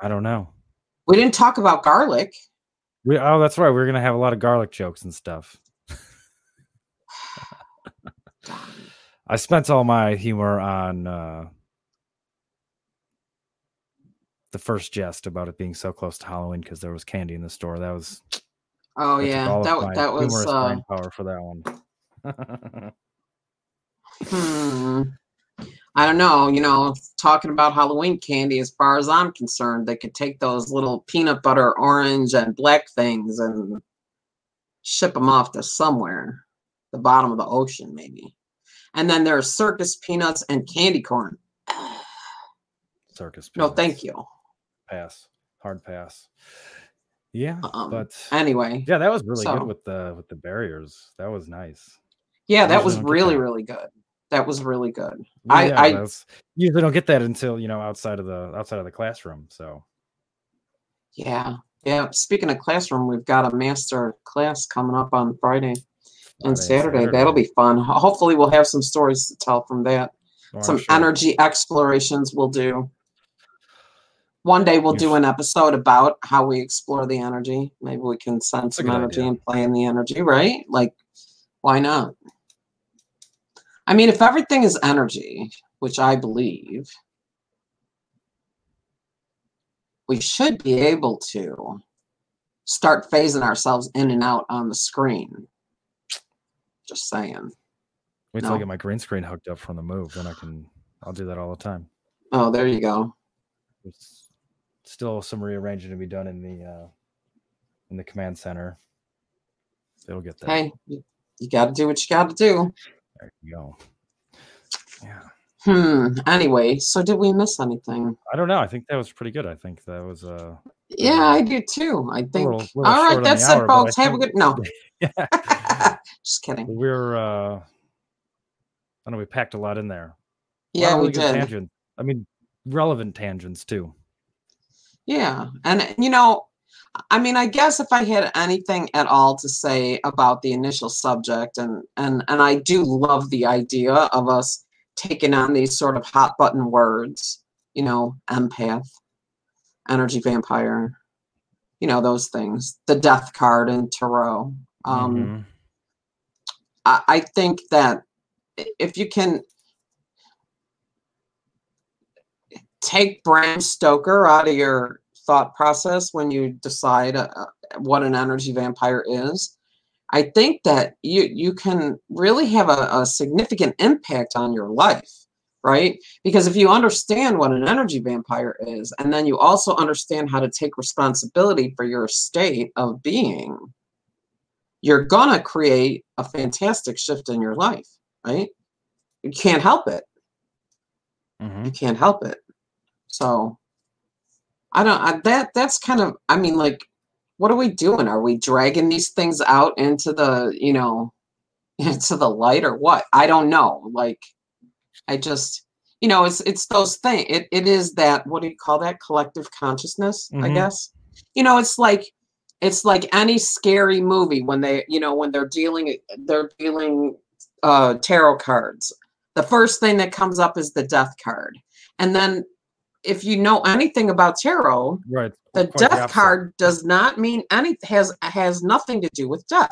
I don't know. We didn't talk about garlic. We oh, that's right. We're gonna have a lot of garlic jokes and stuff. I spent all my humor on uh, the first jest about it being so close to Halloween because there was candy in the store. That was Oh yeah, that that was. Uh, brain power for that one. hmm. I don't know. You know, talking about Halloween candy, as far as I'm concerned, they could take those little peanut butter, orange, and black things and ship them off to somewhere, the bottom of the ocean, maybe. And then there's circus peanuts and candy corn. Circus. Peanuts. No, thank you. Pass. Hard pass. Yeah, Um, but Anyway, yeah, that was really so- good with the with the barriers. That was nice. yeah, that was really, really good. That was really good. Well, I- I- usually don't get that until you know outside of the outside of the classroom. So Yeah. Yeah. Speaking of classroom, we've got a master class coming up on Friday. and Friday Saturday. That'll be fun. Hopefully, we'll have some stories to tell from that. Oh, some sure. energy explorations we'll do. One day we'll do an episode about how we explore the energy. Maybe we can send some energy idea. and play in the energy, right? Like, why not? I mean, if everything is energy, which I believe, we should be able to start phasing ourselves in and out on the screen. Just saying. Wait till I get my green screen hooked up from the move, then I can. I'll do that all the time. Oh, there you go. There's still some rearranging to be done in the uh, in the command center. It'll get there. Hey, you got to do what you got to do. There you go. Yeah, Hmm. Anyway, so did we miss anything? I don't know. I think that was pretty good. I think that was uh Yeah, I do too. I think. little- little All right, that's it, folks. Have a good. No, yeah. just kidding. We're uh I don't know we packed a lot in there. Yeah, of we did. Tangent. I mean, relevant tangents too. Yeah, and you know, I mean, I guess if I had anything at all to say about the initial subject, and and and I do love the idea of us taking on these sort of hot button words, you know, empath, energy vampire, you know, those things, the death card in tarot. Um, Mhm. I, I think that if you can take Bram Stoker out of your thought process when you decide uh, what an energy vampire is, I think that you you can really have a, a significant impact on your life, right? Because if you understand what an energy vampire is, and then you also understand how to take responsibility for your state of being, you're gonna create a fantastic shift in your life, right? You can't help it. Mhm. You can't help it. So I don't I, that that's kind of I mean like what are we doing? Are we dragging these things out into the, you know, into the light or what? I don't know. Like I just you know, it's it's those things. It it is that what do you call that? Collective consciousness, I Mhm. guess. You know, it's like it's like any scary movie when they, you know, when they're dealing they're dealing uh tarot cards. The first thing that comes up is the death card. And then if you know anything about tarot, Right. the quite death opposite. card does not mean any has has nothing to do with death.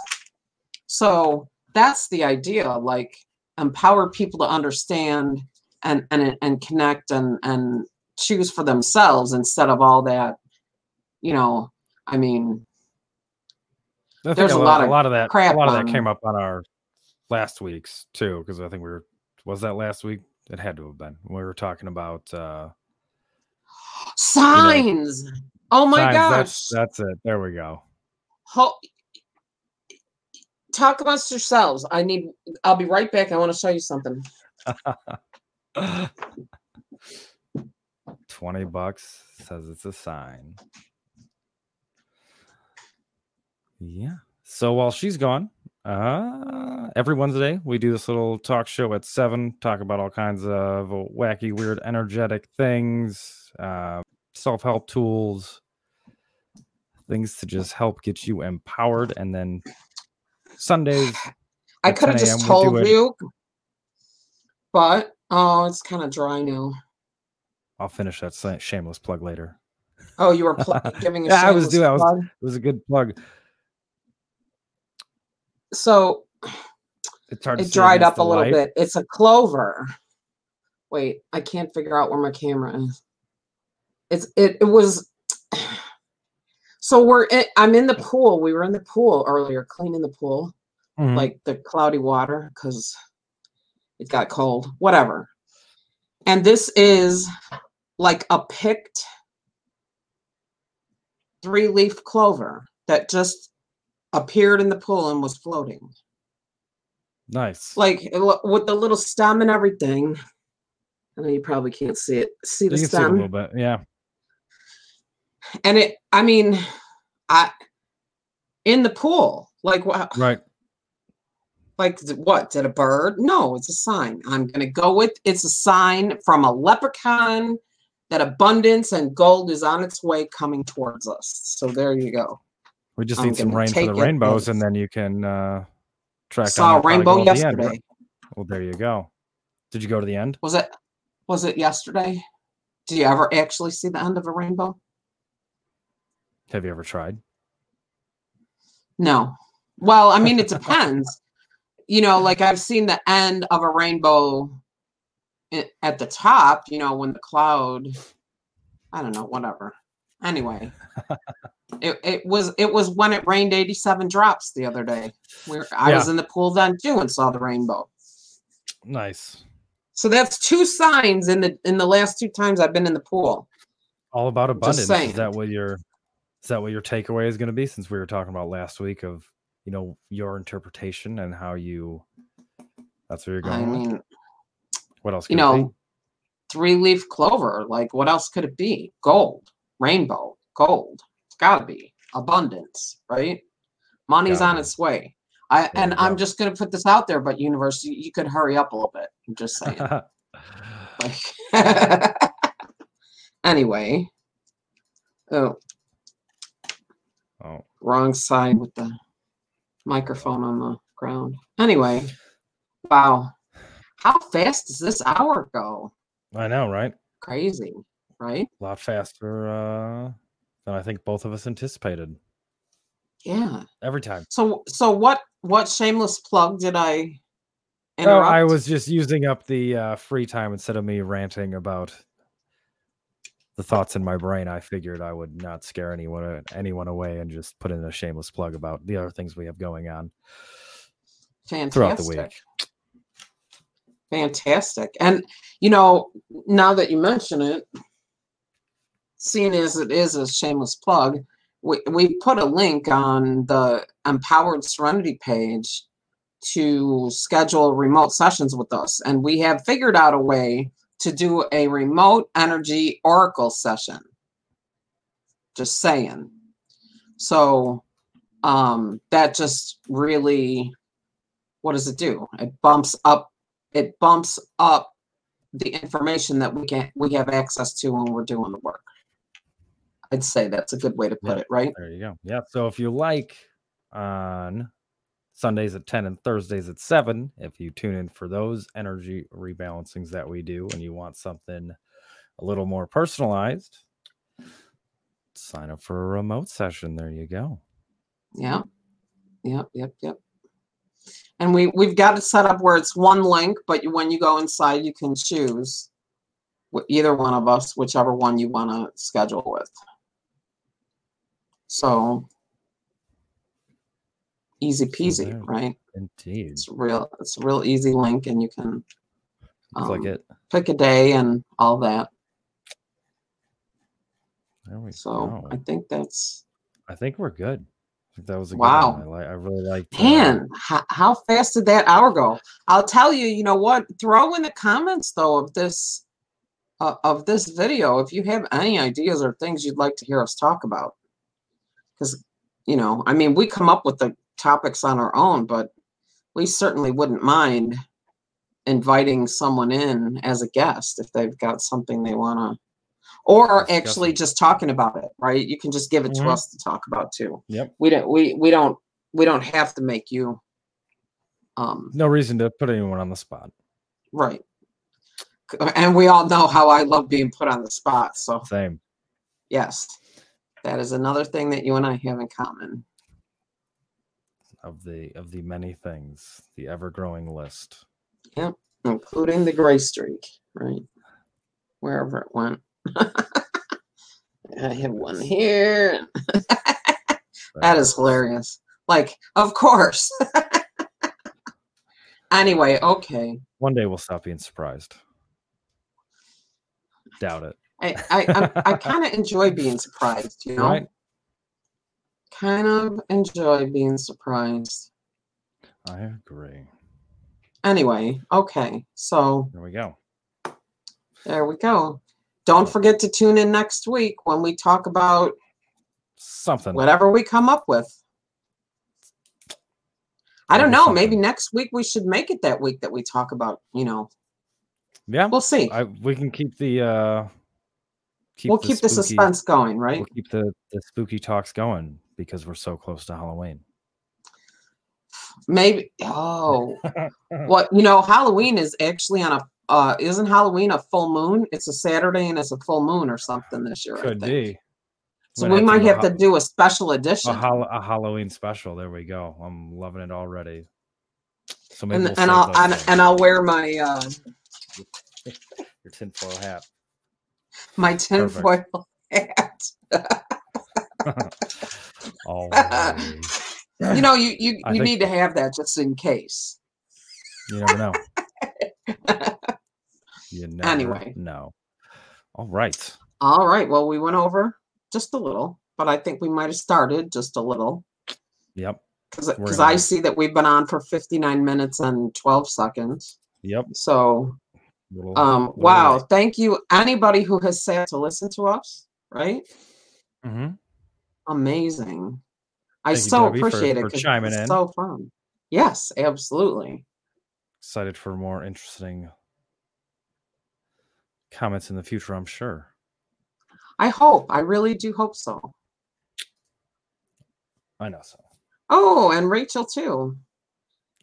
So that's the idea, like empower people to understand and and and connect and and choose for themselves instead of all that, you know, I mean, I There's a a lot, a of lot of that. crap a lot of that came up on our last week's too, because I think we were. Was that last week? It had to have been. We were talking about uh, signs. oh my signs. gosh. That's that's it. There we go. Ho- talk amongst yourselves. I need I'll be right back. I want to show you something. Twenty bucks says it's a sign. Yeah. So while she's gone, uh, every Wednesday we do this little talk show at seven. Talk about all kinds of wacky, weird, energetic things, uh, self-help tools, things to just help get you empowered. And then Sundays, I could have just a.m. we do told you, but oh, it's kind of dry now. I'll finish that shameless plug later. Oh, you were pl- giving a Yeah, I was shameless doing- I was- plug? It was a good plug. So It's hard. it dried up a little light. bit. It's a clover. Wait, I can't figure out where my camera is. It's it. It was. So we're. In, I'm in the pool. We were in the pool earlier, cleaning the pool. Mhm. like the cloudy water because it got cold, whatever. And this is like a picked three leaf clover that just appeared in the pool and was floating. nice. Like with the little stem and everything. I know you probably can't see it. See the can see a stem? little bit. Yeah. and it, I mean, I in the pool. Like what? Right. Like what? Did a bird? No, it's a sign. I'm gonna go with it's a sign from a leprechaun that abundance and gold is on its way coming towards us. So there you go. We just I'm need some rain for the rainbows, and then you can uh, track Saw a rainbow at the yesterday. Well, there you go. Did you go to the end? Was it was it yesterday? Do you ever actually see the end of a rainbow? Have you ever tried? No. Well, I mean it depends. you know, like I've seen the end of a rainbow at the top, you know, when the cloud I don't know, whatever. Anyway, it, it was it was when it rained 87 drops the other day. Where I was in the pool then too and saw the rainbow. Nice. So that's two signs in the in the last two times I've been in the pool. All about abundance. Is that what your is that what your takeaway is going to be? Since we were talking about last week of you know your interpretation and how you that's where you're going. I with? mean, what else? you could it know, three leaf clover. Like, what else could it be? Gold, rainbow, gold. It's got to be abundance, right? Money's Gotta on be. its way. I There and I'm just gonna put this out there, but universe, you, you could hurry up a little bit. I'm just saying. like, anyway, oh, Oh, wrong side with the microphone on the ground. Anyway, wow. How fast does this hour go? I know, right? Crazy, right? A lot faster uh, than I think both of us anticipated. Yeah. Every time. So so what what shameless plug did I No? I was just using up the uh, free time instead of me ranting about the thoughts in my brain. I figured I would not scare anyone anyone away and just put in a shameless plug about the other things we have going on fantastic. throughout the week. Fantastic. And you know, now that you mention it, seeing as it is a shameless plug, we, we put a link on the Empowered Serenity page to schedule remote sessions with us. And we have figured out a way to do a remote energy oracle session. Just saying. So um that just really what does it do? It bumps up it bumps up the information that we can we have access to when we're doing the work. I'd say that's a good way to put Yeah. it, right? There you go. Yeah. So if you like on Sundays at 10 and Thursdays at 7, if you tune in for those energy rebalancings that we do and you want something a little more personalized, sign up for a remote session. There you go. Yeah. Yep, yep, yep. And we we've got it set up where it's one link, but you, when you go inside, you can choose either one of us, whichever one you want to schedule with. So easy peasy, right? Indeed. It's real. It's a real easy link, and you can Click um, it. pick a day and all that. There we So go. I think that's I think we're good. That was a Wow. good one. I, li- I really liked uh, Man, how, how fast did that hour go? I'll tell you. You know what? Throw in the comments though of this uh, of this video if you have any ideas or things you'd like to hear us talk about. Because you know, I mean, we come up with the topics on our own, but we certainly wouldn't mind inviting someone in as a guest if they've got something they want to or Discuss actually it. just talking about it right you can just give it Mhm. to us to talk about too Yep. we don't we we don't we don't have to make you um No reason to put anyone on the spot. right and we all know how i love being put on the spot so Same. yes that is another thing that you and i have in common. Of the of the many things, the ever growing list. Yep, including the gray streak right? Wherever it went. I have one here. That is hilarious. Like of course. Anyway okay. One day we'll stop being surprised. Doubt it. I I I, I kind of enjoy being surprised, you know. Right? Kind of enjoy being surprised. I agree. Anyway, okay, so There we go. there we go. Don't forget to tune in next week when we talk about Something. whatever we come up with. I don't know. Maybe next week we should make it that week that we talk about. You know, Yeah. we'll see. I, we can keep the uh we'll keep the suspense going, right? We'll keep the, the spooky talks going because we're so close to Halloween. Maybe. Oh, what you know, Halloween is actually on a. Uh, isn't Halloween a full moon? It's a Saturday and it's a full moon or something this year. I Could be. So We'd we might have to do a special edition. a, hol- a Halloween special. There we go. I'm loving it already. So maybe and we'll and I'll and, and I'll wear my uh, your tinfoil hat. my tinfoil hat. Always. You know, you you, I you think- need to have that just in case. You never know. You never Anyway. No. All right. All right. Well, we went over just a little, but I think we might have started just a little Yep. because because I see that we've been on for 59 minutes and 12 seconds. Yep. So, Little, um, little wow. Thank you, anybody who has sat to listen to us. Right? Mhm. Amazing. I Thank you, so Debbie, for- appreciate it. for chiming it's in. So fun. Yes, absolutely. Excited for more interesting comments in the future, I'm sure. I hope. I really do hope so. I know so. Oh, and Rachel too.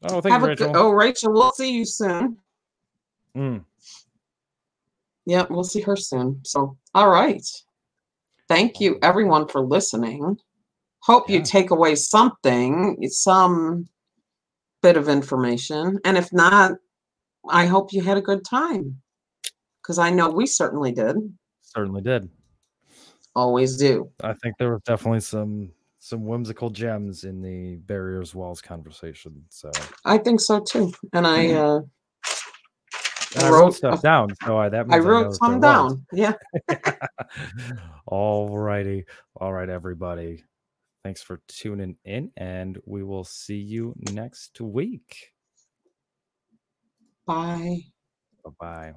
Oh, thank Have you, Rachel. good, oh, Rachel, we'll see you soon. Mm. Yeah, we'll see her soon. So, all right. Thank you, everyone, for listening. Hope you take away something, some bit of information. And if not, I hope you had a good time because I know we certainly did. Certainly did. Always do. I think there were definitely some some whimsical gems in the barriers walls conversation. So I think so too. And I, uh, and I wrote wrote stuff down. So I, that I wrote that some down. Yeah. All righty. All right, everybody. Thanks for tuning in, and we will see you next week. Bye. Bye bye.